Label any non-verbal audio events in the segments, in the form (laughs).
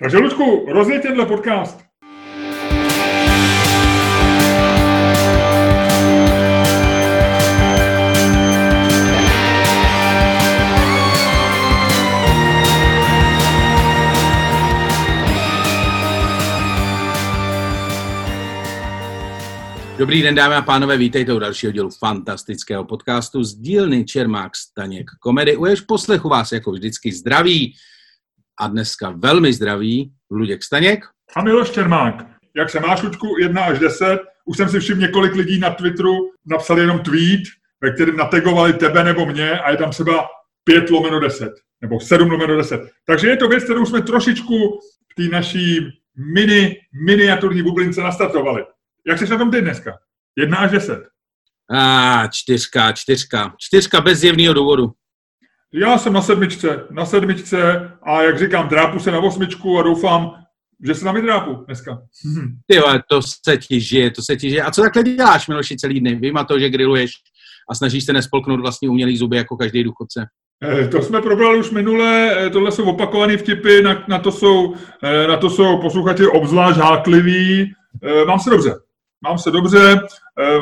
Takže Ludku, rozjeď tenhle podcast. Dobrý den, dámy a pánové, vítejte u dalšího dílu fantastického podcastu z dílny Čermák Staněk komedy. U jež poslechu vás jako vždycky zdraví a dneska velmi zdraví Luděk Staněk. A Miloš Čermák. Jak se máš, Luďku, 1 až 10? Už jsem si všiml několik lidí na Twitteru, napsali jenom tweet, ve kterém nategovali tebe nebo mě a je tam třeba 5 lomeno 10 nebo 7 lomeno 10. Takže je to věc, kterou jsme trošičku v té naší mini, miniaturní bublince nastartovali. Jak jsi na tom ty dneska? Jedna až deset. A čtyřka, čtyřka. Čtyřka bez zjevného důvodu. Já jsem na sedmičce, na sedmičce a jak říkám, drápu se na osmičku a doufám, že se nám drápu dneska. (laughs) Ty to se ti žije, to se ti žije. A co takhle děláš, Miloši, celý dny? Vyjma to, že grilluješ a snažíš se nespolknout vlastně umělý zuby jako každý důchodce. Eh, to jsme probrali už minule, eh, tohle jsou opakované vtipy, na, na, to jsou, eh, na to jsou posluchači obzvlášť hákliví. Mám se dobře, mám se dobře.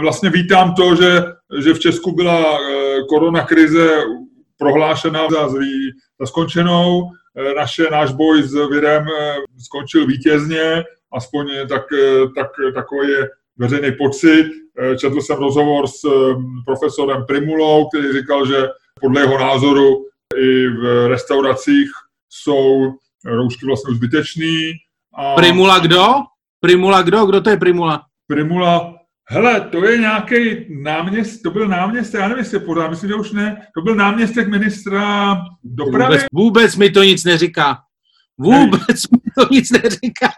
Vlastně vítám to, že, že v Česku byla korona krize prohlášena za, zlý, za skončenou. Naše, náš boj s virem skončil vítězně, aspoň tak, tak, takový je veřejný pocit. Četl jsem rozhovor s profesorem Primulou, který říkal, že podle jeho názoru i v restauracích jsou roušky vlastně zbytečný. A... Primula kdo? Primula kdo? Kdo to je Primula? Primula, hele, to je nějaký náměst, to byl náměstek, já nevím, jestli podá, myslím, že už ne, to byl náměstek ministra dopravy. Vůbec, vůbec mi to nic neříká. Vůbec mi to nic neříká.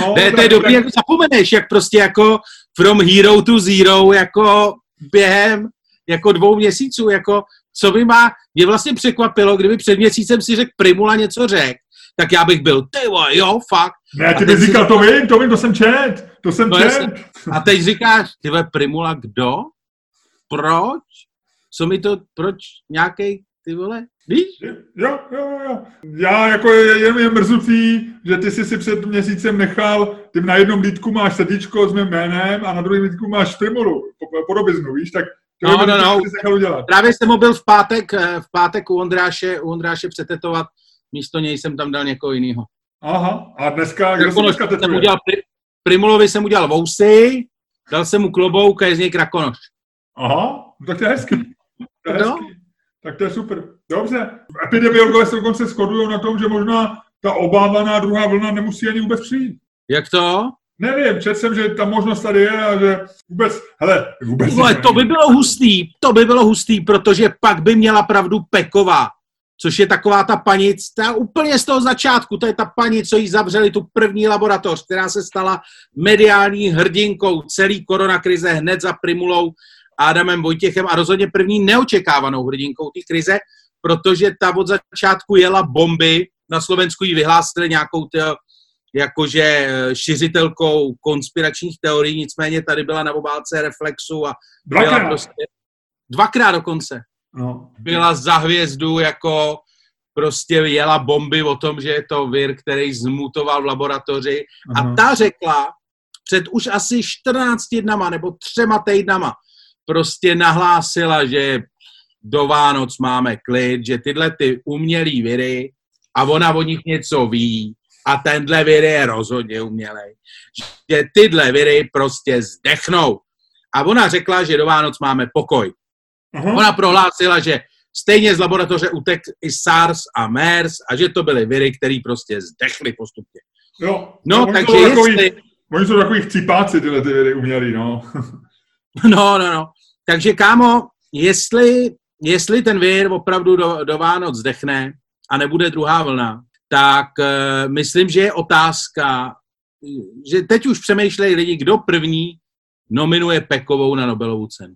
No, ne, to je dobrý, jak zapomeneš, jak prostě jako from hero to zero, jako během jako dvou měsíců, jako co by má, mě vlastně překvapilo, kdyby před měsícem si řekl Primula něco řek, tak já bych byl, ty jo, fakt. Ne, ty bys říkal, to vím, to vím, to jsem čet, to jsem no, čet. A teď říkáš, ty Primula kdo? Proč? Co mi to, proč nějaký ty vole, víš? Jo, jo, jo. Já jako je, je, je mrzutý, že ty jsi si před měsícem nechal, ty na jednom lítku máš srdíčko s mým jménem a na druhém lítku máš Primulu, podobiznu, víš, tak No, no, no. Právě jsem ho byl v pátek, eh, v pátek u Ondráše, u Ondráše přetetovat, místo něj jsem tam dal někoho jiného. Aha, a dneska, kdo se dneska jsem udělal, Primulovi jsem udělal vousy, dal jsem mu klobouk a je z něj krakonoš. Aha, no tak to je hezký. To je no? hezký. Tak to je super. Dobře. Epidemiologové se dokonce shodují na tom, že možná ta obávaná druhá vlna nemusí ani vůbec přijít. Jak to? Nevím, četl jsem, že ta možnost tady je a že vůbec, hele, vůbec... Vole, to by bylo hustý, to by bylo hustý, protože pak by měla pravdu Peková, což je taková ta paní, ta úplně z toho začátku, to je ta paní, co jí zavřeli tu první laboratoř, která se stala mediální hrdinkou celý koronakrize hned za Primulou Adamem Vojtěchem a rozhodně první neočekávanou hrdinkou té krize, protože ta od začátku jela bomby, na Slovensku jí vyhlásili nějakou jakože eh, šiřitelkou konspiračních teorií, nicméně tady byla na obálce Reflexu a dvakrát. byla prostě dvakrát dokonce. No. Byla za hvězdu jako prostě jela bomby o tom, že je to vir, který zmutoval v laboratoři Aha. a ta řekla před už asi 14 dnama nebo třema týdnama prostě nahlásila, že do Vánoc máme klid, že tyhle ty umělý viry a ona o nich něco ví a tenhle vir je rozhodně umělej. Že tyhle viry prostě zdechnou. A ona řekla, že do Vánoc máme pokoj. Uh-huh. Ona prohlásila, že stejně z laboratoře utek i SARS a MERS a že to byly viry, které prostě zdechly postupně. Jo, no, takže takový, jestli... Oni jsou takový chcípáci, tyhle ty viry umělý, no. (laughs) no, no, no. Takže, kámo, jestli, jestli ten vir opravdu do, do Vánoc zdechne a nebude druhá vlna, tak uh, myslím, že je otázka, že teď už přemýšlejí lidi, kdo první nominuje Pekovou na Nobelovu cenu.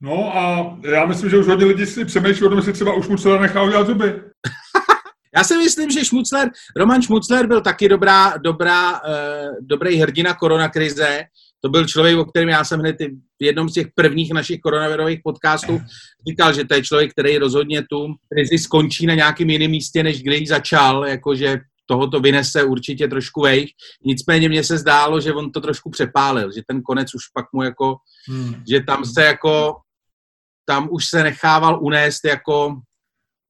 No a já myslím, že už hodně lidí si přemýšlí o tom, jestli třeba už Šmucler nechá udělat zuby. (laughs) já si myslím, že Šmucler, Roman Šmucler byl taky dobrá, dobrá, uh, dobrý hrdina koronakrize, to byl člověk, o kterém já jsem hned v jednom z těch prvních našich koronavirových podcastů říkal, že to je člověk, který rozhodně tu krizi skončí na nějakém jiném místě, než kde ji začal, jakože tohoto vynese určitě trošku vejš. Nicméně mně se zdálo, že on to trošku přepálil, že ten konec už pak mu jako, hmm. že tam se jako, tam už se nechával unést jako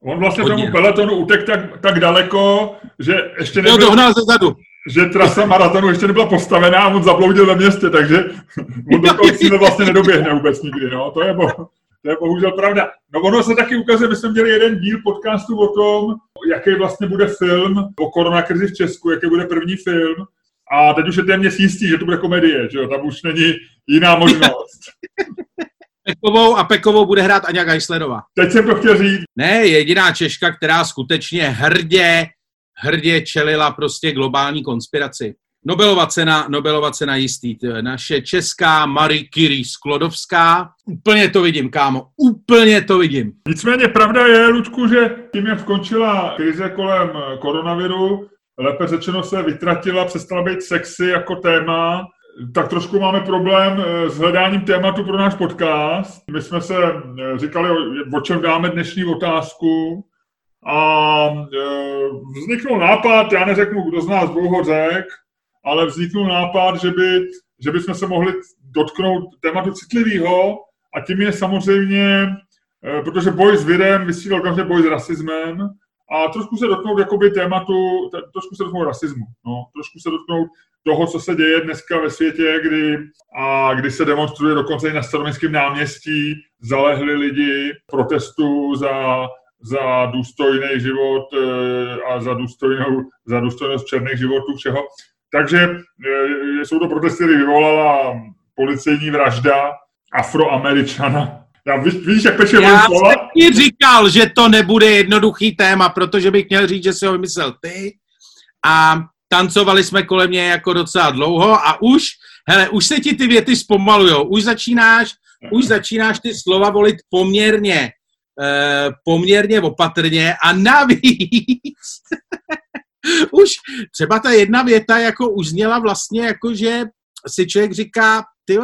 On vlastně hodně. tomu peletonu utek tak, tak daleko, že ještě nebyl... Dohnal ze zadu. Že trasa maratonu ještě nebyla postavená a on zabloudil ve městě, takže (laughs) on do toho cíle vlastně nedoběhne vůbec nikdy, no. To je, bo, to je bohužel pravda. No ono se taky ukazuje, my jsme měli jeden díl podcastu o tom, jaký vlastně bude film o koronakrizi v Česku, jaký bude první film. A teď už je téměř jistý, že to bude komedie, že jo? Tam už není jiná možnost. (laughs) Pekovou a Pekovou bude hrát Aňa Geislerová. Teď jsem to chtěl říct. Ne, jediná Češka, která skutečně hrdě, hrdě čelila prostě globální konspiraci. Nobelova cena, Nobelova cena jistý. Naše česká Marie Curie Sklodovská. Úplně to vidím, kámo. Úplně to vidím. Nicméně pravda je, Ludku, že tím, jak skončila krize kolem koronaviru, lépe řečeno se vytratila, přestala být sexy jako téma, tak trošku máme problém eh, s hledáním tématu pro náš podcast. My jsme se eh, říkali, o čem dáme dnešní otázku. A eh, vzniknul nápad, já neřeknu, kdo z nás dlouho řek, ale vzniknul nápad, že by, že by jsme se mohli dotknout tématu citlivého a tím je samozřejmě, protože boj s virem vysílal každý boj s rasismem a trošku se dotknout jakoby tématu, trošku se dotknout rasismu, no, trošku se dotknout toho, co se děje dneska ve světě, kdy, a kdy se demonstruje dokonce i na staroměstském náměstí, zalehli lidi protestu za, za důstojný život eh, a za, důstojnou, za důstojnost černých životů všeho. Takže eh, jsou to protesty, které vyvolala policejní vražda afroameričana. Já, víš, víš, jak peče Já jsem ti říkal, že to nebude jednoduchý téma, protože bych měl říct, že si ho vymyslel ty. A tancovali jsme kolem něj jako docela dlouho a už, hele, už se ti ty věty zpomalujou, už začínáš, už začínáš ty slova volit poměrně, eh, poměrně opatrně a navíc (laughs) už třeba ta jedna věta jako už zněla vlastně jako, že si člověk říká, ty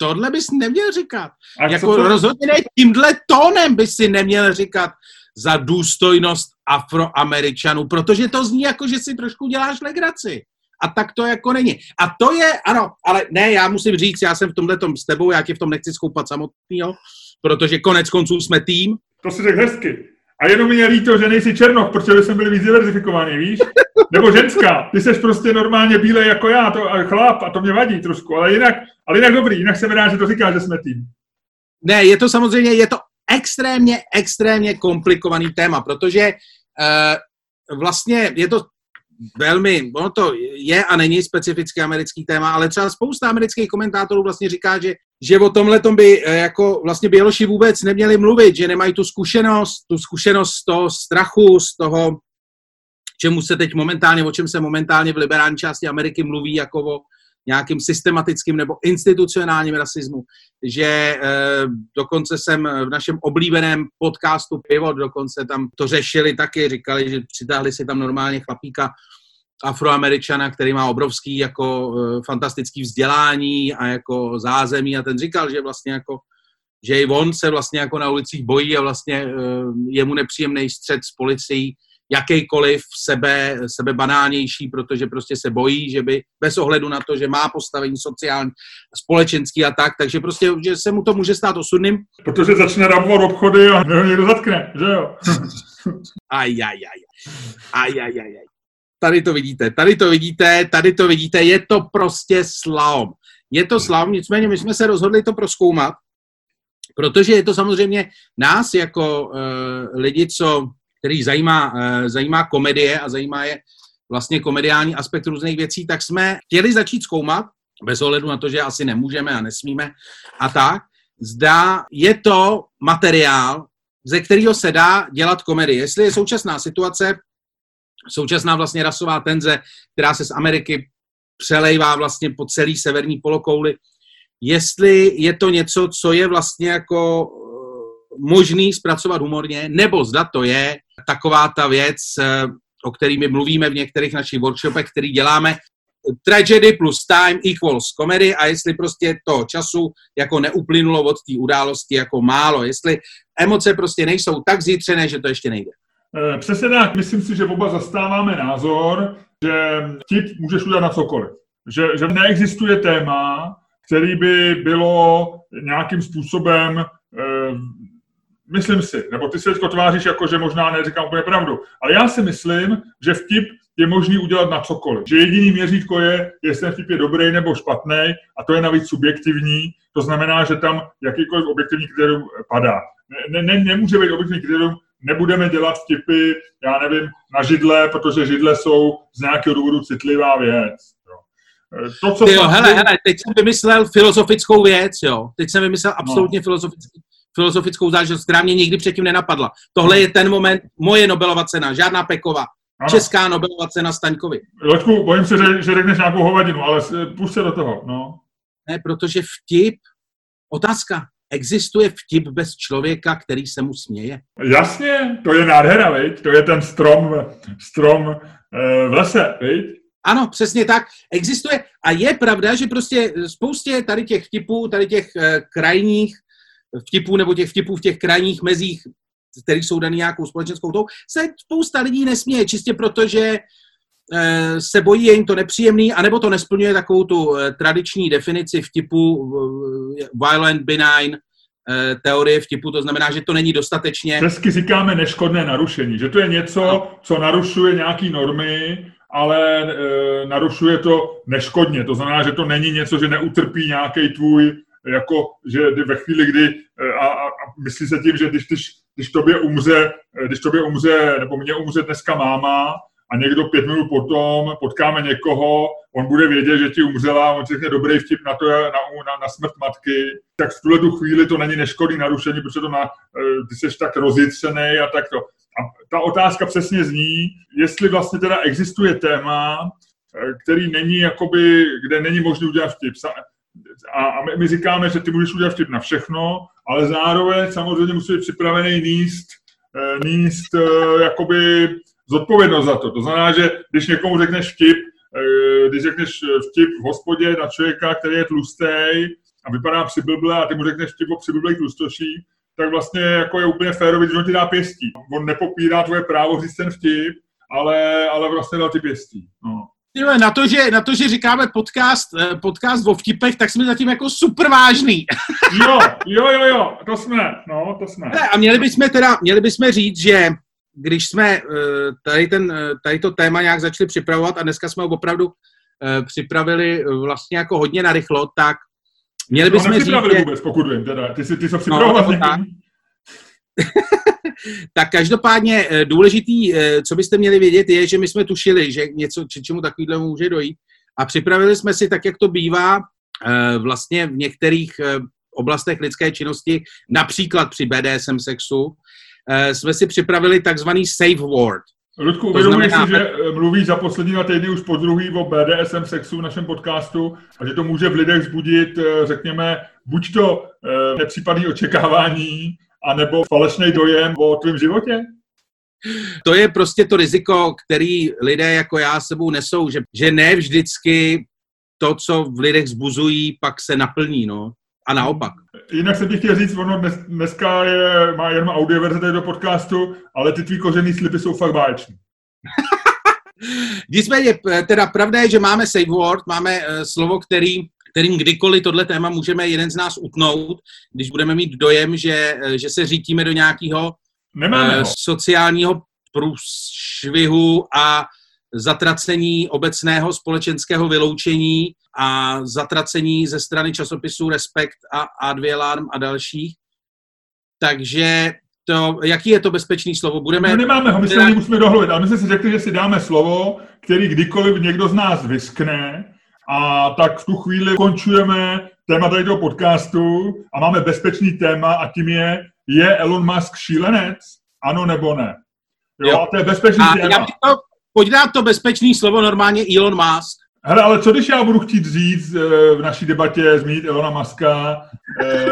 tohle bys neměl říkat. A jako to... rozhodně ne tímhle tónem bys si neměl říkat za důstojnost afroameričanů, protože to zní jako, že si trošku děláš legraci. A tak to jako není. A to je, ano, ale ne, já musím říct, já jsem v tomhle tom s tebou, já tě v tom nechci skoupat samotného, protože konec konců jsme tým. To si řekl hezky. A jenom mě líto, že nejsi černoch, protože jsem byl víc diverzifikovaný, víš? (laughs) Nebo ženská. Ty jsi prostě normálně bílej jako já, to, a chlap, a to mě vadí trošku, ale jinak, ale jinak dobrý, jinak jsem rád, že to říká, že jsme tým. Ne, je to samozřejmě, je to extrémně, extrémně komplikovaný téma, protože uh, vlastně je to velmi, ono to je a není specificky americký téma, ale třeba spousta amerických komentátorů vlastně říká, že, že o tomhle by uh, jako vlastně Běloši vůbec neměli mluvit, že nemají tu zkušenost, tu zkušenost z toho strachu, z toho, čemu se teď momentálně, o čem se momentálně v liberální části Ameriky mluví jako o nějakým systematickým nebo institucionálním rasismu, že e, dokonce jsem v našem oblíbeném podcastu Pivot, dokonce tam to řešili taky, říkali, že přitáhli si tam normálně chlapíka afroameričana, který má obrovský jako e, fantastický vzdělání a jako zázemí a ten říkal, že vlastně jako že i on se vlastně jako na ulicích bojí a vlastně e, je mu nepříjemný střed s policií, jakýkoliv sebe, sebe banálnější, protože prostě se bojí, že by bez ohledu na to, že má postavení sociální, společenský a tak, takže prostě, že se mu to může stát osudným. Protože začne rabovat obchody a někdo zatkne, že jo? (laughs) aj, aj, aj. Aj, aj, aj, aj. Tady to vidíte, tady to vidíte, tady to vidíte, je to prostě slalom. Je to slalom, nicméně my jsme se rozhodli to proskoumat, protože je to samozřejmě nás jako uh, lidi, co který zajímá, eh, zajímá komedie a zajímá je vlastně komediální aspekt různých věcí, tak jsme chtěli začít zkoumat, bez ohledu na to, že asi nemůžeme a nesmíme a tak, zda je to materiál, ze kterého se dá dělat komedie. Jestli je současná situace, současná vlastně rasová tenze, která se z Ameriky přelejvá vlastně po celý severní polokouli, jestli je to něco, co je vlastně jako možný zpracovat humorně, nebo zda to je taková ta věc, eh, o který my mluvíme v některých našich workshopech, který děláme, tragedy plus time equals comedy a jestli prostě to času jako neuplynulo od té události jako málo, jestli emoce prostě nejsou tak zítřené, že to ještě nejde. Eh, přesně tak, myslím si, že oba zastáváme názor, že vtip můžeš udělat na cokoliv. Že, že neexistuje téma, který by bylo nějakým způsobem, eh, myslím si, nebo ty se teď tváříš jako, že možná neříkám úplně pravdu, ale já si myslím, že vtip je možný udělat na cokoliv. Že jediný měřítko je, jestli ten vtip je dobrý nebo špatný, a to je navíc subjektivní, to znamená, že tam jakýkoliv objektivní kritérium padá. Ne, ne, nemůže být objektivní kritérium, nebudeme dělat vtipy, já nevím, na židle, protože židle jsou z nějakého důvodu citlivá věc. To, co jo, hele, hele, teď jsem vymyslel filozofickou věc, jo. Teď jsem vymyslel no. absolutně no. filozofický, filozofickou záležitost, která mě nikdy předtím nenapadla. Tohle no. je ten moment, moje Nobelova cena, žádná Pekova. Ano. Česká Nobelova cena Staňkovi. Loďku, bojím se, že, že řekneš nějakou hovadinu, ale pust se do toho, no. Ne, protože vtip, otázka, existuje vtip bez člověka, který se mu směje? Jasně, to je nádhera, viď? To je ten strom, strom e, v lese, viď? Ano, přesně tak. Existuje a je pravda, že prostě spoustě tady těch vtipů, tady těch e, krajních vtipů nebo těch vtipů v těch krajních mezích, které jsou daný nějakou společenskou tou, se spousta lidí nesměje, čistě proto, že Eh, se bojí, je jim to nepříjemný, anebo to nesplňuje takovou tu eh, tradiční definici vtipu violent, benign, eh, teorie vtipu, to znamená, že to není dostatečně... Česky říkáme neškodné narušení, že to je něco, co narušuje nějaký normy, ale e, narušuje to neškodně. To znamená, že to není něco, že neutrpí nějaký tvůj, jako, že ve chvíli, kdy a, a, a myslí se tím, že když, když, když tobě umře, když tobě umře, nebo mě umře dneska máma, a někdo pět minut potom potkáme někoho, on bude vědět, že ti umřela, on si řekne dobrý vtip na, to, na, na, na smrt matky, tak v tuhle tu chvíli to není neškodný narušení, protože to na, eh, ty jsi tak rozjitřený a tak to. A ta otázka přesně zní, jestli vlastně teda existuje téma, který není jakoby, kde není možné udělat vtip. A, a my, my říkáme, že ty můžeš udělat vtip na všechno, ale zároveň samozřejmě musí být připravený níst, eh, níst jakoby zodpovědnost za to. To znamená, že když někomu řekneš vtip, eh, když řekneš vtip v hospodě na člověka, který je tlustý a vypadá přiblble a ty mu řekneš vtip o přiblblých tlustoších, tak vlastně jako je úplně férový, že on ti dá pěstí. On nepopírá tvoje právo říct ten vtip, ale, ale vlastně dal ty pěstí. No. Tyhle, na to, že, na to, že říkáme podcast, eh, podcast o vtipech, tak jsme zatím jako super vážný. (laughs) jo, jo, jo, jo, to jsme, no, to jsme. A měli bychom teda, měli bychom říct, že když jsme eh, tady, ten, eh, tady to téma nějak začali připravovat a dneska jsme ho opravdu připravili vlastně jako hodně narychlo, tak měli bychom no, říct... Že... vůbec, pokud vím, teda. Ty jsi, ty jsi připravoval no, tak. (laughs) tak každopádně důležitý, co byste měli vědět, je, že my jsme tušili, že něco, či čemu takovýhle může dojít. A připravili jsme si, tak jak to bývá, vlastně v některých oblastech lidské činnosti, například při BDSM sexu, Eh, jsme si připravili takzvaný safe word. Ludku, uvědomuješ si, že eh, mluví za poslední dva týdny už po druhý o BDSM sexu v našem podcastu a že to může v lidech vzbudit, eh, řekněme, buď to nepřípadný očekávání, anebo falešný dojem o tvém životě? To je prostě to riziko, který lidé jako já sebou nesou, že, že ne vždycky to, co v lidech zbuzují, pak se naplní, no a naopak. Jinak jsem ti chtěl říct, ono dnes, dneska je, má jenom audio verze do podcastu, ale ty tvý kožený slipy jsou fakt báječní. (laughs) Nicméně, teda pravda je, že máme safe word, máme uh, slovo, který, kterým kdykoliv tohle téma můžeme jeden z nás utnout, když budeme mít dojem, že, uh, že se řítíme do nějakého uh, sociálního průšvihu a zatracení obecného společenského vyloučení a zatracení ze strany časopisů Respekt a A2 Alarm a dalších. Takže to, jaký je to bezpečný slovo? Budeme... No nemáme ho, my se musíme dohledit, ale my jsme si řekli, že si dáme slovo, který kdykoliv někdo z nás vyskne a tak v tu chvíli končujeme téma tady toho podcastu a máme bezpečný téma a tím je, je Elon Musk šílenec? Ano nebo ne? Jo, jo. a to je bezpečný a téma. Já bych to, pojď dát to bezpečný slovo normálně Elon Musk. Hele, ale co když já budu chtít říct e, v naší debatě zmínit Elona Muska? E,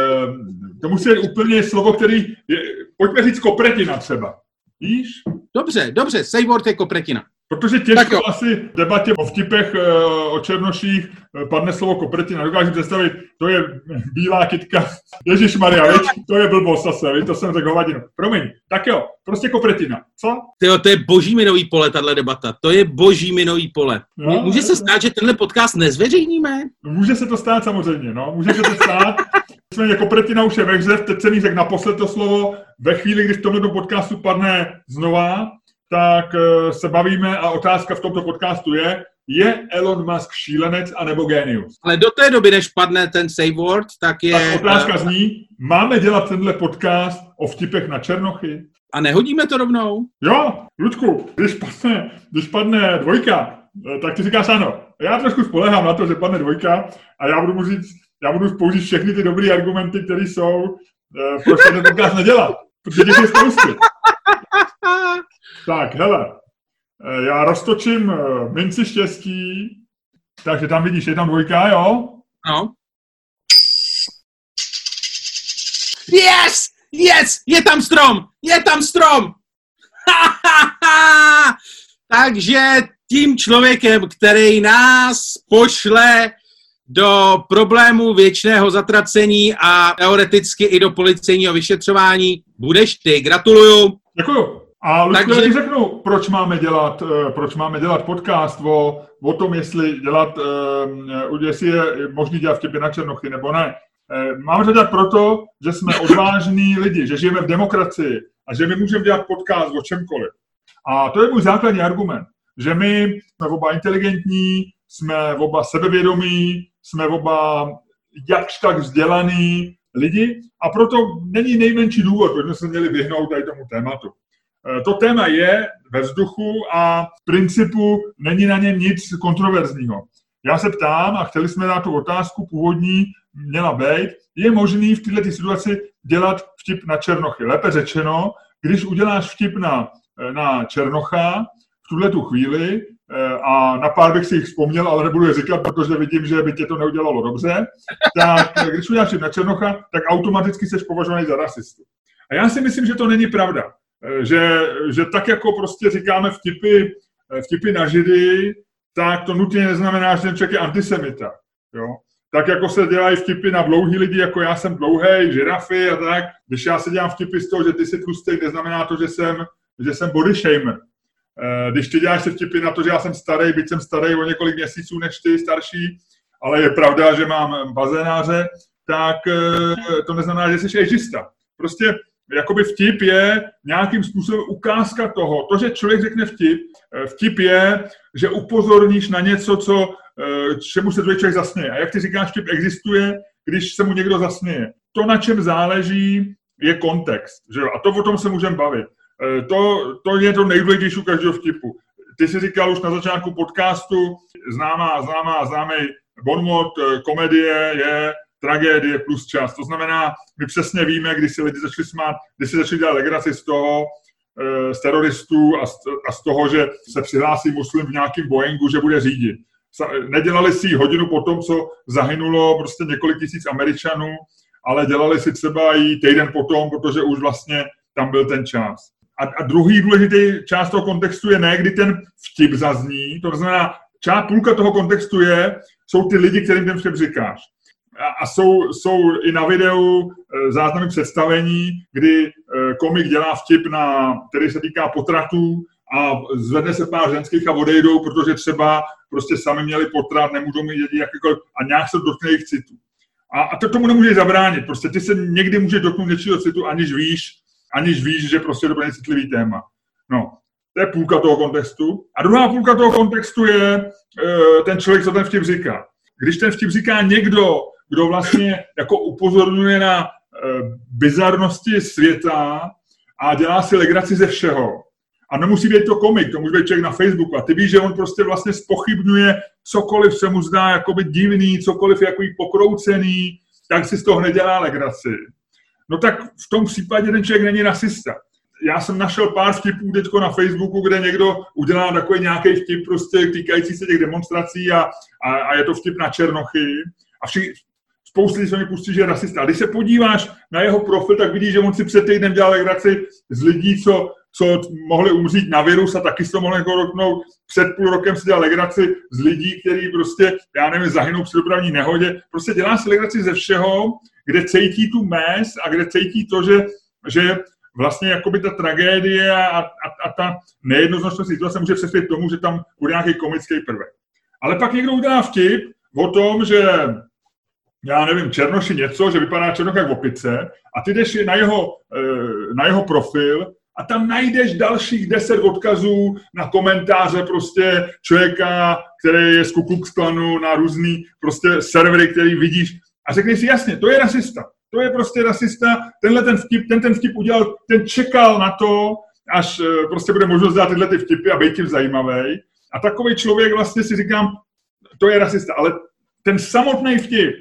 to musí být úplně slovo, který... Je, pojďme říct kopretina třeba. Víš? Dobře, dobře, save word je kopretina. Protože těžko asi debatě o vtipech eh, o černoších eh, padne slovo kopretina. Dokážu představit, to je bílá kytka. (laughs) Ježíš Maria, to je blbost zase, to jsem řekl hovadinu. Promiň, tak jo, prostě kopretina. Co? Tyjo, to je boží minový pole, tahle debata. To je boží minový pole. No, může se stát, že tenhle podcast nezveřejníme? Může se to stát samozřejmě, no. Může se to stát. (laughs) Nicméně kopretina už je ve hře, teď jsem jí řekl naposled to slovo. Ve chvíli, kdy v tomto podcastu padne znova, tak eh, se bavíme a otázka v tomto podcastu je, je Elon Musk šílenec anebo genius? Ale do té doby, než padne ten save word, tak je... Tak otázka zní, máme dělat tenhle podcast o vtipech na Černochy? A nehodíme to rovnou? Jo, Ludku, když padne, když padne dvojka, eh, tak ty říkáš ano. Já trošku spolehám na to, že padne dvojka a já budu mu říct, já budu použít všechny ty dobré argumenty, které jsou, proč ten podcast nedělat. Protože těch je spousty. (laughs) Tak, hele, eh, já roztočím eh, minci štěstí, takže tam vidíš, je tam dvojka, jo? No. Yes! Yes! Je tam strom! Je tam strom! (laughs) takže tím člověkem, který nás pošle do problému věčného zatracení a teoreticky i do policejního vyšetřování, budeš ty. Gratuluju. Děkuju. A Luďku, Takže... řeknu, proč máme dělat, eh, proč máme dělat podcast o, o tom, jestli dělat, eh, jestli je možný dělat vtipy na černochy nebo ne. Eh, máme to dělat proto, že jsme (laughs) odvážní lidi, že žijeme v demokracii a že my můžeme dělat podcast o čemkoliv. A to je můj základní argument, že my jsme oba inteligentní, jsme oba sebevědomí, jsme oba jakž tak vzdělaný lidi a proto není nejmenší důvod, proč jsme se měli vyhnout tady tomu tématu. Eh, to téma je ve vzduchu a v principu není na něm nic kontroverzního. Já se ptám, a chtěli jsme na tu otázku původní, měla být, je možný v této situaci dělat vtip na černochy. Lépe řečeno, když uděláš vtip na, eh, na černocha v tuhle tu chvíli, eh, a na pár bych si jich vzpomněl, ale nebudu je říkat, protože vidím, že by tě to neudělalo dobře, tak když uděláš vtip na černocha, tak automaticky jsi považovaný za rasistu. A já si myslím, že to není pravda. Eh, že, že tak jako prostě říkáme vtipy, eh, vtipy na židy, tak to nutně neznamená, že ten člověk je antisemita. Jo? Tak jako se dělají vtipy na dlouhý lidi, jako já jsem dlouhý, žirafy a tak. Když já se dělám vtipy z toho, že ty jsi tlustý, neznamená to, že jsem, že jsem body shamer. Eh, když ty děláš se vtipy na to, že já jsem starý, byť jsem starý o několik měsíců než ty starší, ale je pravda, že mám bazénáře, tak to neznamená, že jsi ageista. Prostě jakoby vtip je nějakým způsobem ukázka toho. To, že člověk řekne vtip, eh, vtip je, že upozorníš na něco, co, eh, čemu se druhý člověk zasměje. A jak ty říkáš, vtip existuje, když se mu někdo zasměje. To, na čem záleží, je kontext. Že A to o tom se můžeme bavit. Eh, to, to je to nejdůležitější u každého vtipu. Ty jsi říkal už na začátku podcastu, známá, známá, známý bonmot komedie je tragédie plus čas. To znamená, my přesně víme, když si lidi začali smát, když si začali dělat legraci z toho, eh, z teroristů a z, a z toho, že se přihlásí muslim v nějakém Boeingu, že bude řídit. Nedělali si hodinu po tom, co zahynulo prostě několik tisíc Američanů, ale dělali si třeba i týden potom, protože už vlastně tam byl ten čas. A, a druhý důležitý část toho kontextu je ne, kdy ten vtip zazní, to znamená, část půlka toho kontextu je, jsou ty lidi, kterým ten vtip říkáš a jsou, jsou i na videu e, záznamy představení, kdy e, komik dělá vtip, na, který se týká potratů a zvedne se pár ženských a odejdou, protože třeba prostě sami měli potrat, nemůžou mít děti jakýkoliv a nějak se dotkne jejich citu. A, a to tomu nemůže zabránit. Prostě ty se někdy může dotknout něčího citu, aniž víš, aniž víš, že prostě to bude citlivý téma. No, to je půlka toho kontextu. A druhá půlka toho kontextu je e, ten člověk, co ten vtip říká. Když ten vtip říká někdo, kdo vlastně jako upozorňuje na e, bizarnosti světa a dělá si legraci ze všeho. A nemusí být to komik, to může být člověk na Facebooku. A ty víš, že on prostě vlastně spochybňuje cokoliv se mu zdá jakoby divný, cokoliv jako pokroucený, tak si z toho nedělá legraci. No tak v tom případě ten člověk není rasista. Já jsem našel pár vtipů teďko na Facebooku, kde někdo udělá takový nějaký vtip prostě týkající se těch demonstrací a, a, a je to vtip na Černochy. A vši, spoustu lidí se mi pustí, že je rasista. A když se podíváš na jeho profil, tak vidíš, že on si před týdnem dělal legraci z lidí, co, co mohli umřít na virus a taky to mohli roknout. Před půl rokem si dělal legraci z lidí, kteří prostě, já nevím, zahynou při dopravní nehodě. Prostě dělá si legraci ze všeho, kde cítí tu mes a kde cítí to, že, že vlastně jakoby ta tragédie a, a, a ta nejednoznačnost situace může přesvědčit tomu, že tam bude nějaký komický prvek. Ale pak někdo udělá vtip o tom, že já nevím, Černoši něco, že vypadá Černoch jak opice a ty jdeš na jeho, eh, na jeho profil a tam najdeš dalších deset odkazů na komentáře prostě člověka, který je z Kuklux Klanu, na různý prostě servery, který vidíš a řekneš si jasně, to je rasista. To je prostě rasista, tenhle ten vtip, ten ten vtip udělal, ten čekal na to, až eh, prostě bude možnost dát tyhle ty vtipy a být tím zajímavý. A takový člověk vlastně si říkám, to je rasista, ale ten samotný vtip,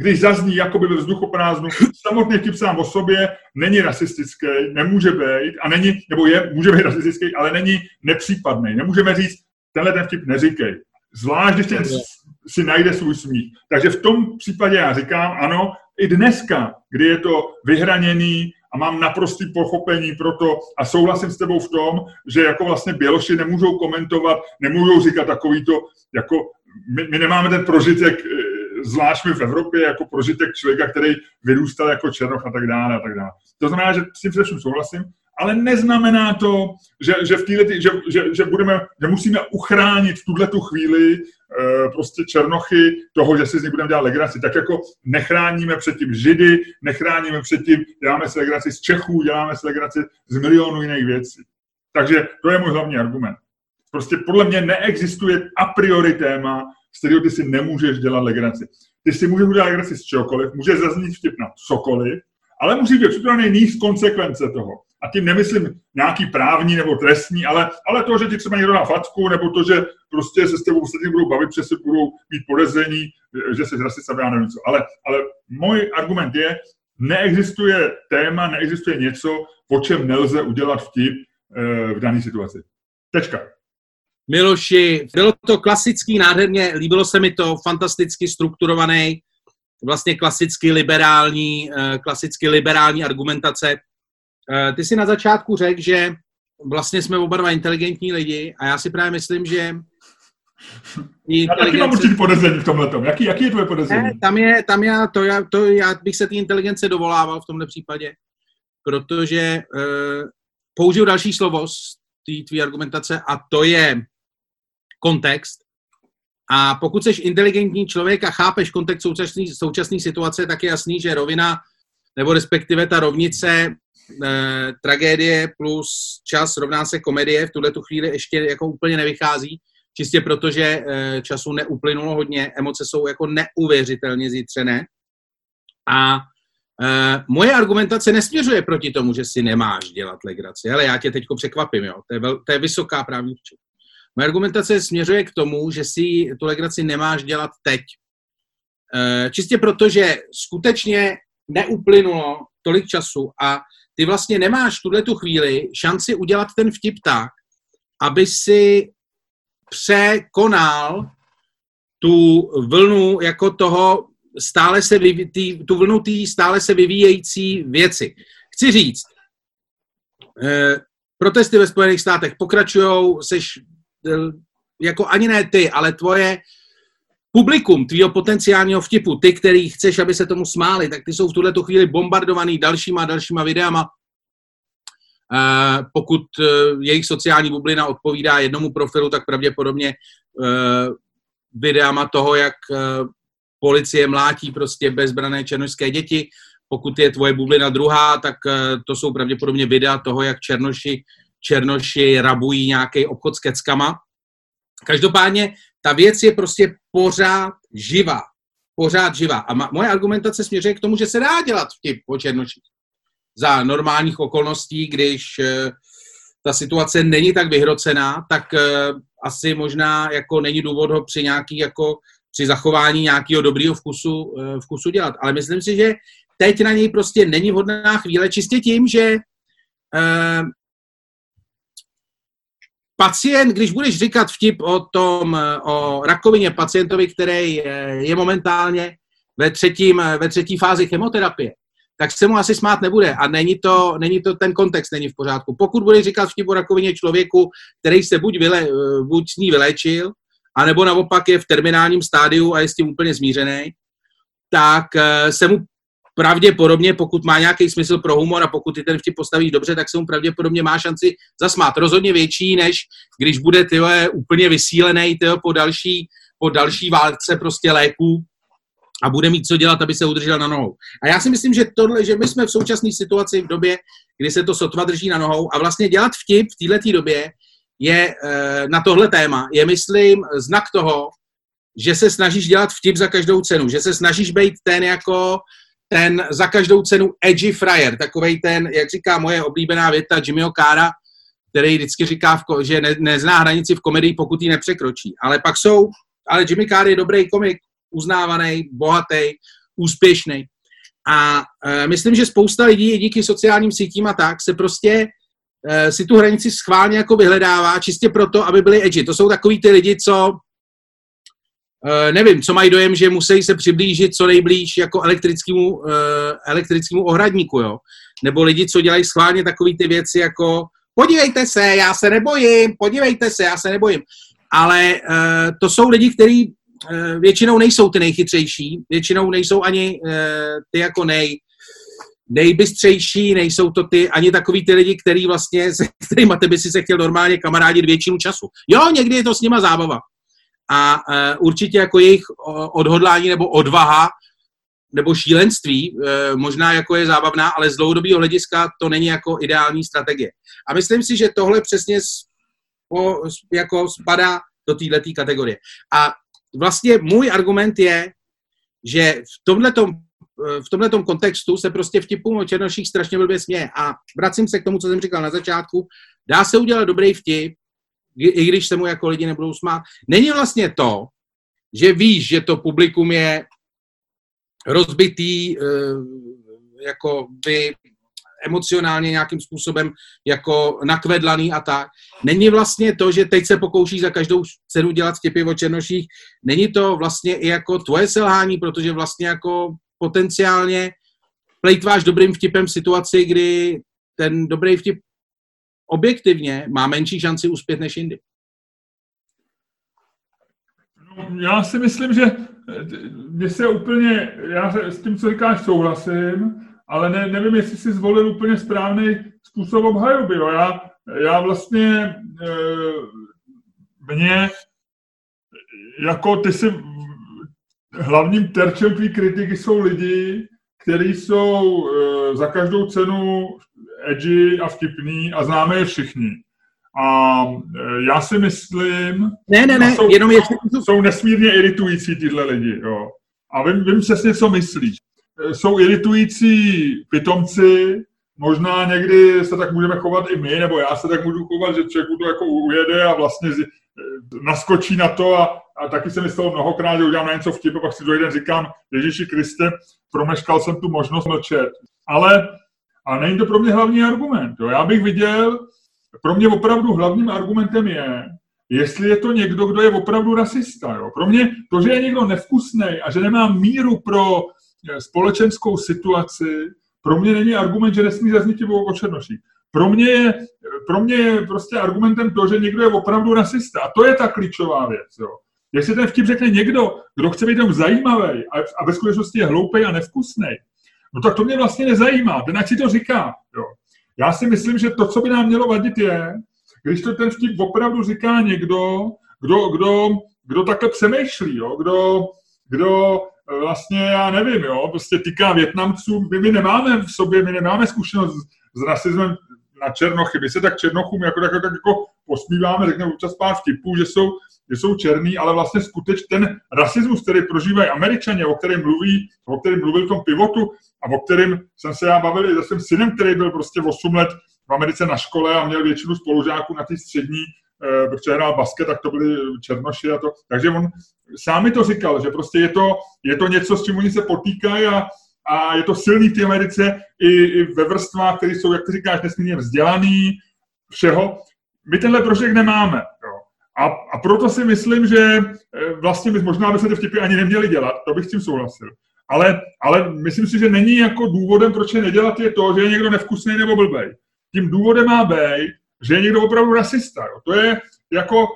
když zazní jakoby ve vzduchoprázdnu, samotný vtip sám o sobě není rasistický, nemůže být, a není, nebo je, může být rasistický, ale není nepřípadný. Nemůžeme říct, tenhle ten vtip neříkej. Zvlášť, když ten si najde svůj smích. Takže v tom případě já říkám, ano, i dneska, kdy je to vyhraněný a mám naprostý pochopení pro to a souhlasím s tebou v tom, že jako vlastně Běloši nemůžou komentovat, nemůžou říkat takový to, jako my, my nemáme ten prožitek, zvlášť v Evropě, jako prožitek člověka, který vyrůstal jako Černoch a tak dále a tak dále. To znamená, že s tím především souhlasím, ale neznamená to, že, že, v týhle, že, že, že, budeme, že musíme uchránit v tuhle tu chvíli e, prostě černochy toho, že si z nich budeme dělat legraci. Tak jako nechráníme před tím Židy, nechráníme před tím, děláme si legraci z Čechů, děláme si legraci z milionu jiných věcí. Takže to je můj hlavní argument. Prostě podle mě neexistuje a priori téma, z kterého ty si nemůžeš dělat legraci. Ty si můžeš udělat legraci z čehokoliv, může zaznít vtip na cokoliv, ale musí být připravený níž konsekvence toho a tím nemyslím nějaký právní nebo trestní, ale, ale to, že ti třeba někdo dá facku, nebo to, že prostě se s tebou ostatní budou bavit, přesně budou mít podezření, že jsi rasista, já nevím co. Ale, ale můj argument je, neexistuje téma, neexistuje něco, o čem nelze udělat vtip e, v dané situaci. Tečka. Miloši, bylo to klasický, nádherně, líbilo se mi to, fantasticky strukturovaný, vlastně klasicky liberální, eh, klasicky liberální argumentace. Eh, ty si na začátku řekl, že vlastně jsme oba dva inteligentní lidi a já si právě myslím, že já taky mám určitě podezření v tomhle tom. Jaký, jaký je tvoje podezření? Ne, tam je, tam já, to, já, to, já bych se té inteligence dovolával v tomhle případě, protože uh, použiju další slovo z té tvý argumentace a to je kontext. A pokud jsi inteligentní člověk a chápeš kontext současné situace, tak je jasný, že rovina, nebo respektive ta rovnice e, tragédie plus čas rovná se komedie v tuhle tu chvíli ještě jako úplně nevychází, čistě protože e, času neuplynulo hodně, emoce jsou jako neuvěřitelně zítřené. A e, moje argumentace nesměřuje proti tomu, že si nemáš dělat legraci, ale já tě teďko překvapím, jo. To je, vel, to je vysoká právní včet. Moje argumentace směřuje k tomu, že si tu legraci nemáš dělat teď. E, čistě proto, že skutečně neuplynulo tolik času a ty vlastně nemáš tuhle tu chvíli šanci udělat ten vtip tak, aby si překonal tu vlnu jako toho stále se vyví, tý, tu vlnu té stále se vyvíjející věci. Chci říct, eh, protesty ve Spojených státech pokračují, seš jako ani ne ty, ale tvoje publikum tvýho potenciálního vtipu, ty, který chceš, aby se tomu smáli, tak ty jsou v tuhle chvíli bombardovaný dalšíma a dalšíma videama. Uh, pokud uh, jejich sociální bublina odpovídá jednomu profilu, tak pravděpodobně videama toho, jak policie mlátí prostě bezbrané černošské děti. Pokud je tvoje bublina druhá, tak to jsou pravděpodobně videa toho, jak černoši, černoši rabují nějaký obchod s keckama. Každopádně ta věc je prostě pořád živá. Pořád živá. A ma, moje argumentace směřuje k tomu, že se dá dělat vtip o černoších. Za normálních okolností, když e, ta situace není tak vyhrocená, tak e, asi možná jako není důvod ho při nějaký jako při zachování nějakého dobrého vkusu, e, vkusu dělat. Ale myslím si, že teď na něj prostě není vhodná chvíle, čistě tím, že pacient, když budeš říkat vtip o tom, o rakovině pacientovi, který je momentálně ve, třetím, ve třetí fázi chemoterapie, tak se mu asi smát nebude. A není to, není to ten kontext není v pořádku. Pokud bude říkat vtip o rakovině člověku, který se buď, vyle, buď s ní vyléčil, anebo naopak je v terminálním stádiu a je s tím úplně zmířený, tak eh, se mu pravděpodobně, pokud má nějaký smysl pro humor a pokud ty ten vtip postavíš dobře, tak se mu pravděpodobně má šanci zasmát. Rozhodně větší, než když bude tyhle úplně vysílený tyhle, po další, po další válce prostě léků a bude mít co dělat, aby se udržel na nohou. A já si myslím, že tohle, že my jsme v současné situaci v době, kdy se to sotva drží na nohou a vlastně dělat vtip v této době je e, na tohle téma, je myslím znak toho, že se snažíš dělat vtip za každou cenu, že se snažíš být ten jako ten za každou cenu edgy fryer, takovej ten, jak říká moje oblíbená věta Jimmyho Kára, který vždycky říká, že ne, nezná hranici v komedii, pokud ji nepřekročí. Ale pak jsou, ale Jimmy Carr je dobrý komik, uznávaný, bohatý, úspěšný. A e, myslím, že spousta lidí díky sociálním sítím a tak se prostě e, si tu hranici schválně jako vyhledává, čistě proto, aby byli edgy. To jsou takový ty lidi, co nevím, co mají dojem, že musí se přiblížit co nejblíž jako elektrickému, e, elektrickému ohradníku, jo. Nebo lidi, co dělají schválně takové ty věci jako podívejte se, já se nebojím, podívejte se, já se nebojím. Ale e, to jsou lidi, kteří Eh, většinou nejsou ty nejchytřejší, většinou nejsou ani eh, ty jako nej, nejbystřejší, nejsou to ty, ani takový ty lidi, který vlastně, (laughs) se kterýma ty by si se chtěl normálně kamarádit většinu času. Jo, někdy je to s nima zábava. A uh, určitě jako jejich odhodlání nebo odvaha nebo šílenství uh, možná jako je zábavná, ale z dlouhodobého hlediska to není jako ideální strategie. A myslím si, že tohle přesně jako spadá do této kategorie. A vlastně můj argument je, že v tomhletom, v tomhletom kontextu se prostě vtipům o černoších strašně blbě směje. A vracím se k tomu, co jsem říkal na začátku. Dá se udělat dobrý vtip, i když se mu jako lidi nebudou smát. Není vlastně to, že víš, že to publikum je rozbitý, eh, jako by emocionálně nějakým způsobem jako nakvedlaný a tak. Není vlastně to, že teď se pokouší za každou cenu dělat vtipy o černoších, není to vlastně i jako tvoje selhání, protože vlastně jako potenciálně plejtváš dobrým vtipem v situaci, kdy ten dobrý vtip objektivně má menší šanci uspět než jindy. No, já si myslím, že mě se úplně, já s tím, co říkáš, souhlasím, ale ne, nevím, jestli si zvolil úplně správný způsob obhajoby. Jo. Já, já vlastně e, mě jako ty si hlavním terčem tvý kritiky jsou lidi, kteří jsou e, za každou cenu edgy a vtipný a známe je všichni. A e, já si myslím, ne, ne, ne, jsou, jenom je... jsou nesmírně iritující tyhle lidi. Jo. A vím, vím přesně, co myslíš. Eh, jsou iritující pitomci, možná někdy se tak můžeme chovat i my, nebo já se tak můžu chovat, že člověku to jako ujede a vlastně eh, naskočí na to a, a taky se mi stalo mnohokrát, že udělám na něco vtip a pak si den říkám, Ježíši Kriste, promeškal jsem tu možnost mlčet. Ale a není to pro mě hlavní argument. Jo. Já bych viděl, pro mě opravdu hlavním argumentem je, jestli je to někdo, kdo je opravdu rasista. Jo. Pro mě to, že je někdo nevkusný a že nemá míru pro společenskou situaci, pro mě není argument, že nesmí zaznít o černoších. Pro mě, je, pro mě je prostě argumentem to, že někdo je opravdu rasista. A to je ta klíčová věc. Jo. Jestli ten vtip řekne někdo, kdo chce být tam zajímavý a, a ve skutečnosti je hloupý a nevkusný, no tak to mě vlastně nezajímá. Ten ať si to říká. Jo. Já si myslím, že to, co by nám mělo vadit, je, když to ten vtip opravdu říká někdo, kdo, kdo, kdo takhle přemýšlí, jo, kdo, kdo vlastně, já nevím, jo, prostě týká Větnamců, my, my nemáme v sobě, my nemáme zkušenost s, s rasismem na Černochy, my se tak Černochům jako, tak, tak jako posmíváme, řekneme občas pár vtipů, že jsou, že jsou černý, ale vlastně skutečně ten rasismus, který prožívají američané, o kterém mluví, o kterém mluvil v tom pivotu a o kterém jsem se já bavil i se svým synem, který byl prostě 8 let v Americe na škole a měl většinu spolužáků na té střední, eh, protože hrál basket, tak to byli černoši a to. Takže on sám mi to říkal, že prostě je to, je to něco, s čím oni se potýkají a, a je to silný v té Americe i, i ve vrstvách, které jsou, jak ty říkáš, nesmírně vzdělaný, všeho. My tenhle prožek nemáme. Jo. A, a proto si myslím, že eh, vlastně by, možná by se ty vtipy ani neměly dělat, to bych s tím souhlasil. Ale, ale myslím si, že není jako důvodem, proč je nedělat, je to, že je někdo nevkusný nebo blbej. Tím důvodem má být, že je někdo opravdu rasista. Jo. To je jako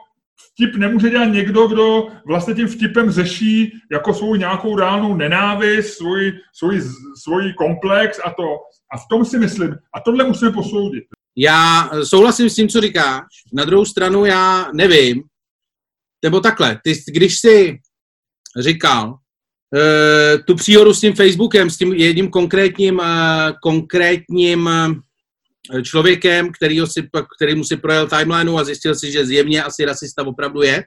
vtip nemůže dělat někdo, kdo vlastně tím vtipem řeší jako svou nějakou reálnou nenávist, svůj, svůj, svůj komplex a to. A v tom si myslím, a tohle musíme posoudit. Já souhlasím s tím, co říkáš. Na druhou stranu já nevím, nebo takhle, ty, když jsi říkal tu příhodu s tím Facebookem, s tím jedním konkrétním, uh, konkrétním uh, člověkem, který, si, který mu si projel timelineu a zjistil si, že zjevně asi rasista opravdu je.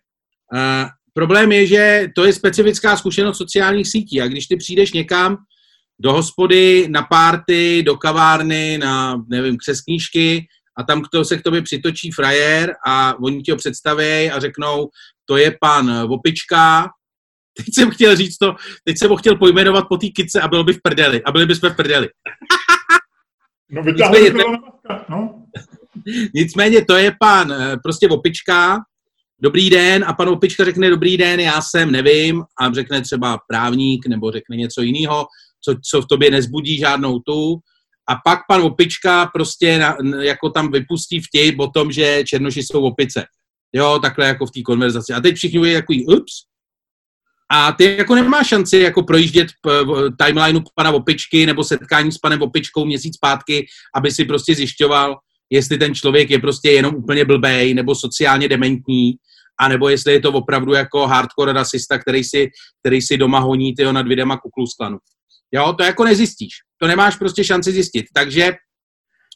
Problém je, že to je specifická zkušenost sociálních sítí a když ty přijdeš někam do hospody, na párty, do kavárny, na, nevím, křes knížky a tam kdo se k tobě přitočí frajer a oni ti ho představí a řeknou, to je pan Vopička, teď jsem chtěl říct to, teď jsem ho chtěl pojmenovat po té kice a bylo by v prdeli. A byli bychom v prdeli. No, Nicméně, to, no. Nicméně to je pan eh, prostě Vopička, dobrý den a pan Opička řekne dobrý den, já jsem, nevím, a řekne třeba právník nebo řekne něco jiného, co, co v tobě nezbudí žádnou tu. A pak pan Opička prostě na, jako tam vypustí vtip o tom, že černoši jsou opice. Jo, takhle jako v té konverzaci. A teď všichni budou takový, ups, a ty jako nemáš šanci jako projíždět timelineu pana Opičky nebo setkání s panem Opičkou měsíc zpátky, aby si prostě zjišťoval, jestli ten člověk je prostě jenom úplně blbej nebo sociálně dementní, anebo jestli je to opravdu jako hardcore rasista, který si, který si doma honí tyho nad videma kuklusklanu. Jo, to jako nezjistíš. To nemáš prostě šanci zjistit. Takže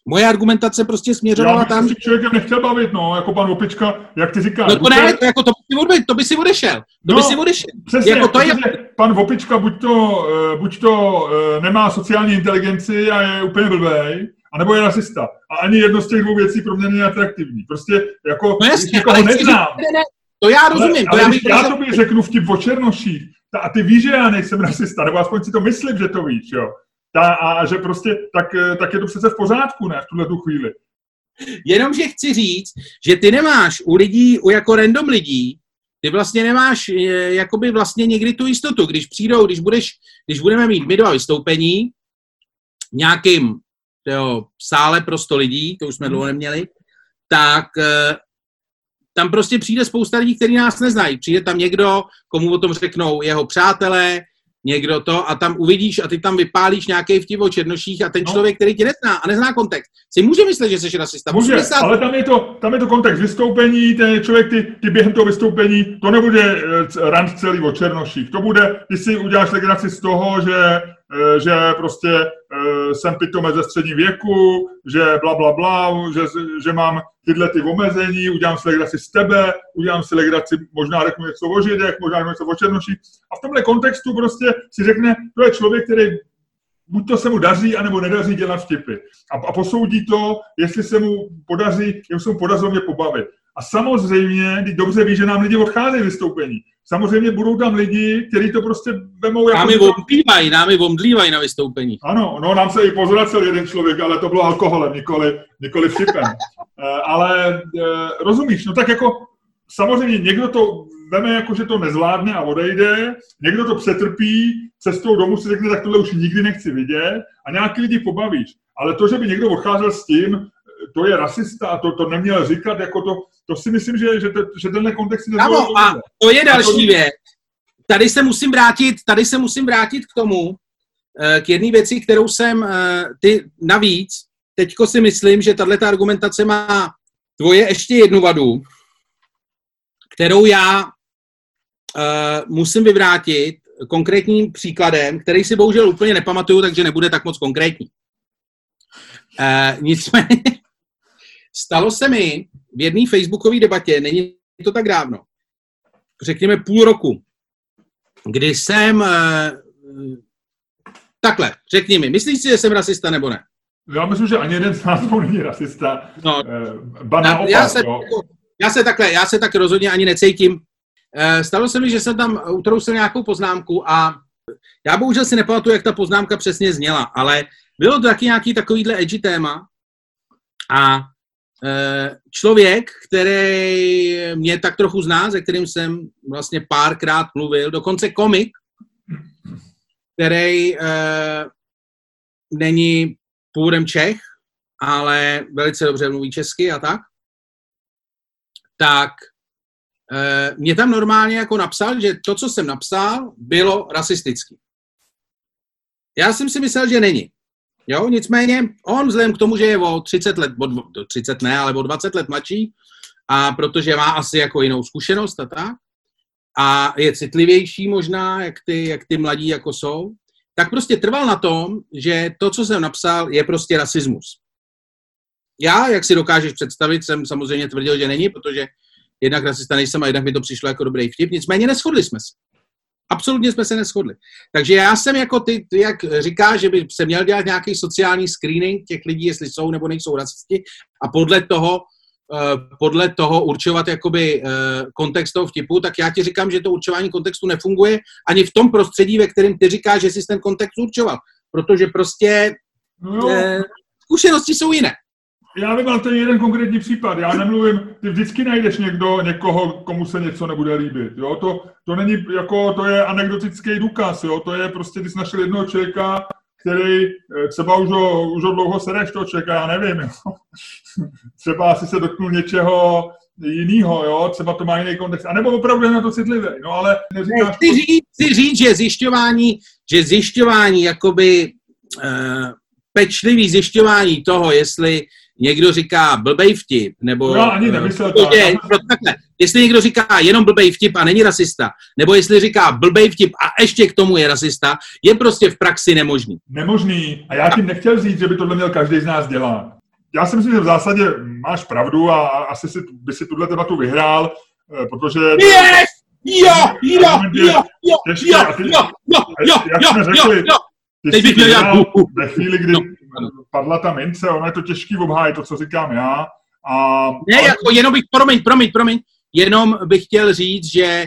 Moje argumentace prostě směřovala Já tam... Já člověkem nechtěl bavit, no, jako pan Opička, jak ty říkáš. No to ne, to, jako, to, by si odešel, to by si odešel. To no, by si odešel. Přesně, jako to je... pan Opička buď to, uh, buď to uh, nemá sociální inteligenci a je úplně blbej, anebo je rasista. A ani jedno z těch dvou věcí pro mě není atraktivní. Prostě jako, no jasně, ale neznám. Ne, ne, to já rozumím. Ale, to ale já, já tobě řeknu vtip o černoších, a ty víš, že já nejsem rasista, nebo aspoň si to myslím, že to víš, jo ta, a že prostě tak, eh, tak je to přece v pořádku, ne, v tuhle tu chvíli. Jenomže chci říct, že ty nemáš u lidí, u jako random lidí, ty vlastně nemáš eh, jakoby vlastně někdy tu jistotu, když přijdou, když, budeš, když budeme mít my dva vystoupení v nějakým jo, sále pro 100 lidí, to už jsme dlouho neměli, tak eh, tam prostě přijde spousta lidí, kteří nás neznají. Přijde tam někdo, komu o tom řeknou jeho přátelé, někdo to a tam uvidíš a ty tam vypálíš nějaký vtip o černoších a ten no. člověk, který tě nezná a nezná kontext, si může myslet, že jsi rasista. Může, myslet... ale tam je, to, tam je to kontext vystoupení, ten člověk, ty, ty během toho vystoupení, to nebude uh, rant celý o černoších, to bude, ty si uděláš legraci z toho, že Eh, že prostě eh, jsem pitome ze střední věku, že bla, bla, bla, že, že mám tyhle ty omezení, udělám si legraci z tebe, udělám si legraci, možná řeknu něco o židech, možná řeknu něco o černoších. A v tomhle kontextu prostě si řekne, to je člověk, který buď to se mu daří, anebo nedaří dělat vtipy. A, a posoudí to, jestli se mu podaří, jestli se mu podařilo mě pobavit. A samozřejmě, když dobře ví, že nám lidi odcházejí vystoupení, samozřejmě budou tam lidi, kteří to prostě vemou jako... Námi omdlívají, námi omdlívají na vystoupení. Ano, no nám se i pozvracel jeden člověk, ale to bylo alkoholem, nikoli, nikoli vtipem. (laughs) Eh, ale eh, rozumíš, no tak jako samozřejmě někdo to veme jako, že to nezvládne a odejde, někdo to přetrpí, cestou domů si řekne, tak tohle už nikdy nechci vidět a nějaký lidi pobavíš. Ale to, že by někdo odcházel s tím, to je rasista a to, to neměl říkat, jako to, to si myslím, že, že, te, že tenhle kontext Ano, a to je další to... věc. Tady se musím vrátit, tady se musím vrátit k tomu, eh, k jedné věci, kterou jsem, eh, ty navíc, teďko si myslím, že tahle argumentace má tvoje ještě jednu vadu, kterou já uh, musím vyvrátit konkrétním příkladem, který si bohužel úplně nepamatuju, takže nebude tak moc konkrétní. Uh, nicméně, (laughs) Stalo se mi v jedné facebookové debatě, není to tak dávno, řekněme půl roku, kdy jsem eh, takhle, řekni mi, myslíš si, že jsem rasista nebo ne? Já myslím, že ani jeden z nás není rasista. No, eh, ba naopak, já, se, já se takhle, já se tak rozhodně ani necítím. Eh, stalo se mi, že jsem tam utrousil nějakou poznámku a já bohužel si nepamatuju, jak ta poznámka přesně zněla, ale bylo to taky nějaký takovýhle edgy téma a člověk, který mě tak trochu zná, se kterým jsem vlastně párkrát mluvil, dokonce komik, který uh, není původem Čech, ale velice dobře mluví česky a tak, tak uh, mě tam normálně jako napsal, že to, co jsem napsal, bylo rasistický. Já jsem si myslel, že není. Jo, nicméně on vzhledem k tomu, že je o 30 let, o 30 ne, ale o 20 let mladší, a protože má asi jako jinou zkušenost a tak, a je citlivější možná, jak ty, jak ty mladí jako jsou, tak prostě trval na tom, že to, co jsem napsal, je prostě rasismus. Já, jak si dokážeš představit, jsem samozřejmě tvrdil, že není, protože jednak rasista nejsem a jednak mi to přišlo jako dobrý vtip, nicméně neschodli jsme se. Absolutně jsme se neschodli. Takže já jsem jako ty, ty jak říkáš, že by se měl dělat nějaký sociální screening těch lidí, jestli jsou nebo nejsou rasisti a podle toho Eh, podle toho určovat jakoby eh, kontext toho vtipu, tak já ti říkám, že to určování kontextu nefunguje ani v tom prostředí, ve kterém ty říkáš, že jsi ten kontext určoval. Protože prostě no. eh, zkušenosti jsou jiné. Já vím, ale to je jeden konkrétní případ. Já nemluvím, ty vždycky najdeš někdo, někoho, komu se něco nebude líbit. Jo? To, to není jako, to je anekdotický důkaz, jo? to je prostě, ty jsi našel jednoho člověka, který eh, třeba už ho, už ho dlouho sereš toho člověka, já nevím, jo. (laughs) třeba asi se dotknul něčeho jiného, jo, třeba to má jiný kontext, anebo opravdu je na to citlivý, no ale neříkáš... Chci říct, chci říct, že zjišťování, že zjišťování jakoby uh, pečlivý zjišťování toho, jestli někdo říká blbej vtip, nebo... No, ani nemyslel to. Je, takhle, jestli někdo říká jenom blbej vtip a není rasista, nebo jestli říká blbej vtip a ještě k tomu je rasista, je prostě v praxi nemožný. Nemožný. A já tím nechtěl říct, že by tohle měl každý z nás dělat. Já si myslím, že v zásadě máš pravdu a asi si, by si tuhle debatu vyhrál, eh, protože... Yes! Jo, jo, jo, jo, jo, jo, jo, jo, jo, jo, jo, Teď bych měl Ve chvíli, kdy no, padla ta mince, ono je to těžký obhájit, to, co říkám já. A, ne, ale... jako jenom bych, promiň, promiň, promiň, jenom bych chtěl říct, že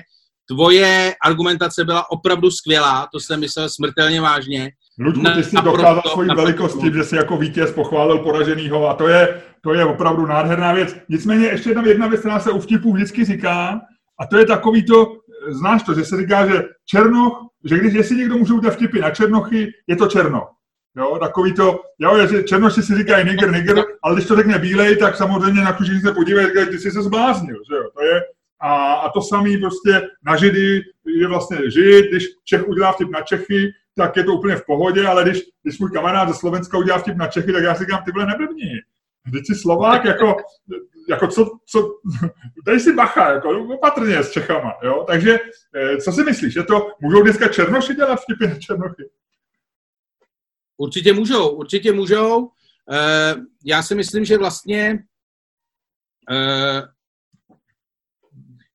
tvoje argumentace byla opravdu skvělá, to jsem myslel smrtelně vážně. Ludku, ty jsi dokázal svoji velikost tím, že jsi jako vítěz pochválil poraženýho a to je, to je opravdu nádherná věc. Nicméně ještě jedna, jedna věc, která se u vtipů vždycky říká, a to je takový to, znáš to, že se říká, že Černoch, že když jestli někdo může udělat vtipy na Černochy, je to Černoch. Jo, takový to, jo, je, černoši si říkají nigger, nigger, ale když to řekne bílej, tak samozřejmě na kužiní se podívají, říkají, ty jsi se zbláznil, že jo, to je, a, a to samý prostě na Židy je vlastně Žid, když Čech udělá vtip na Čechy, tak je to úplně v pohodě, ale když, když můj kamarád ze Slovenska udělá vtip na Čechy, tak já si říkám, ty vole neblbni. Vždyť si Slovák, jako, jako co, co, (laughs) dej si bacha, jako opatrně s Čechama, jo, takže eh, co si myslíš, že to můžou dneska Černoši dělat vtipy na Černochy? Určitě můžou, určitě můžou. Uh, já si myslím, že vlastně uh,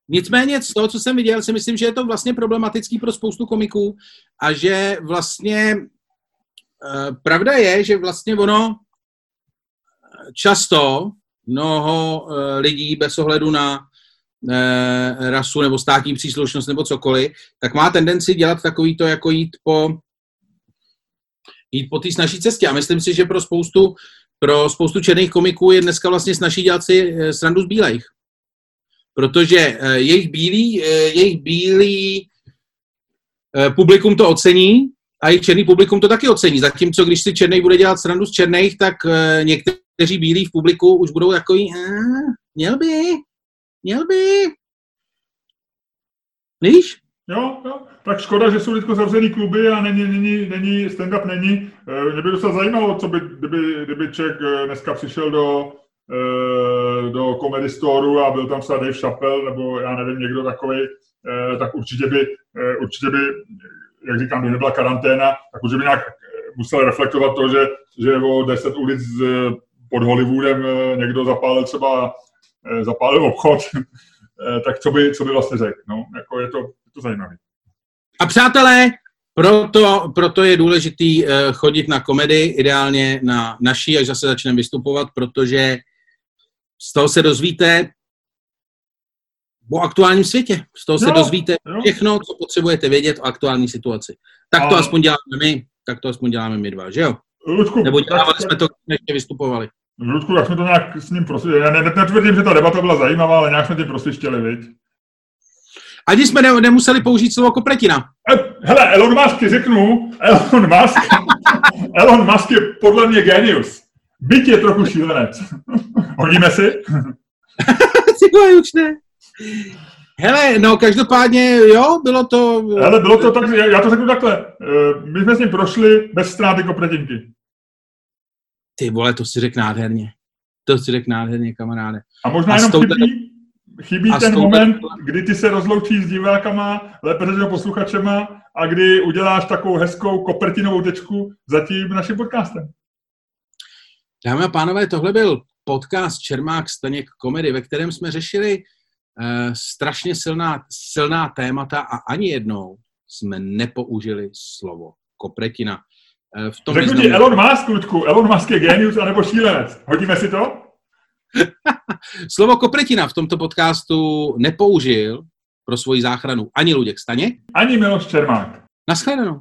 nicméně z toho, co jsem viděl, si myslím, že je to vlastně problematický pro spoustu komiků a že vlastně uh, pravda je, že vlastně ono často mnoho lidí bez ohledu na rasu nebo státní příslušnost nebo cokoliv, tak má tendenci dělat takový to, jako jít po jít po té snažší cestě. A myslím si, že pro spoustu, pro spoustu černých komiků je dneska vlastně snaží dělat si eh, srandu z bílejch. Protože eh, jejich bílý, eh, jejich bílý publikum to ocení a jejich černý publikum to taky ocení. Zatímco když si černý bude dělat srandu z černých, tak někteří bílí v publiku už budou takový, měl by, měl by. Víš? Jo, jo. Tak škoda, že jsou teď zavřený kluby a není, není, není stand-up není. Eh, mě by docela zajímalo, co by, kdyby, kdyby Ček eh, dneska přišel do, eh, do Comedy Store a byl tam třeba Dave Chappelle, nebo já nevím, někdo takový, tak určitě by, určitě by, jak říkám, kdyby nebyla karanténa, tak určitě by nějak musel reflektovat to, že, že o 10 ulic pod Hollywoodem někdo zapálil třeba zapálil obchod, (laughs) tak co by, co by vlastně řekl. No, jako je to, je to zajímavé. A přátelé, proto, proto je důležitý uh, chodit na komedy, ideálně na naší, až zase začneme vystupovat, protože z toho se dozvíte o aktuálním světě. Z toho no, se dozvíte no. všechno, co potřebujete vědět o aktuální situaci. Tak to a... aspoň děláme my, tak to aspoň děláme my dva, že jo? Ludku, Nebo dělávali jsme to, když vystupovali. Ludku, jak jsme to nějak s ním prostě, já netvrdím, že ta debata byla zajímavá, ale nějak jsme tím prostě chtěli, viď? Ani jsme ne, nemuseli použít slovo kopretina. E, hele, Elon Musk ti řeknu, Elon Musk, (laughs) Elon Musk je podle mě genius. Byť je trochu šílenec. (laughs) Hodíme si? (laughs) Ty už ne. Hele, no každopádně, jo, bylo to... Hele, bylo to tak, já to řeknu takhle. E, my jsme s ním prošli bez ztráty kopretinky. Ty vole, to si řekl nádherně. To si řekl nádherně, kamaráde. A možná a jenom chybí, chybí a ten moment, kdy ty se rozloučíš s divákama, lépe řečeno posluchačema, a kdy uděláš takovou hezkou kopertinovou tečku za tím naším podcastem. Dámy a pánové, tohle byl podcast Čermák Staněk komedy, ve kterém jsme řešili uh, strašně silná, silná témata a ani jednou jsme nepoužili slovo kopretina. Uh, v tom Řeknu ti Elon Musk, Ludku, Elon Musk je genius anebo šílenec. Hodíme si to? (laughs) slovo kopretina v tomto podcastu nepoužil pro svoji záchranu ani Luděk Staněk, ani Miloš Čermák. Naschledanou.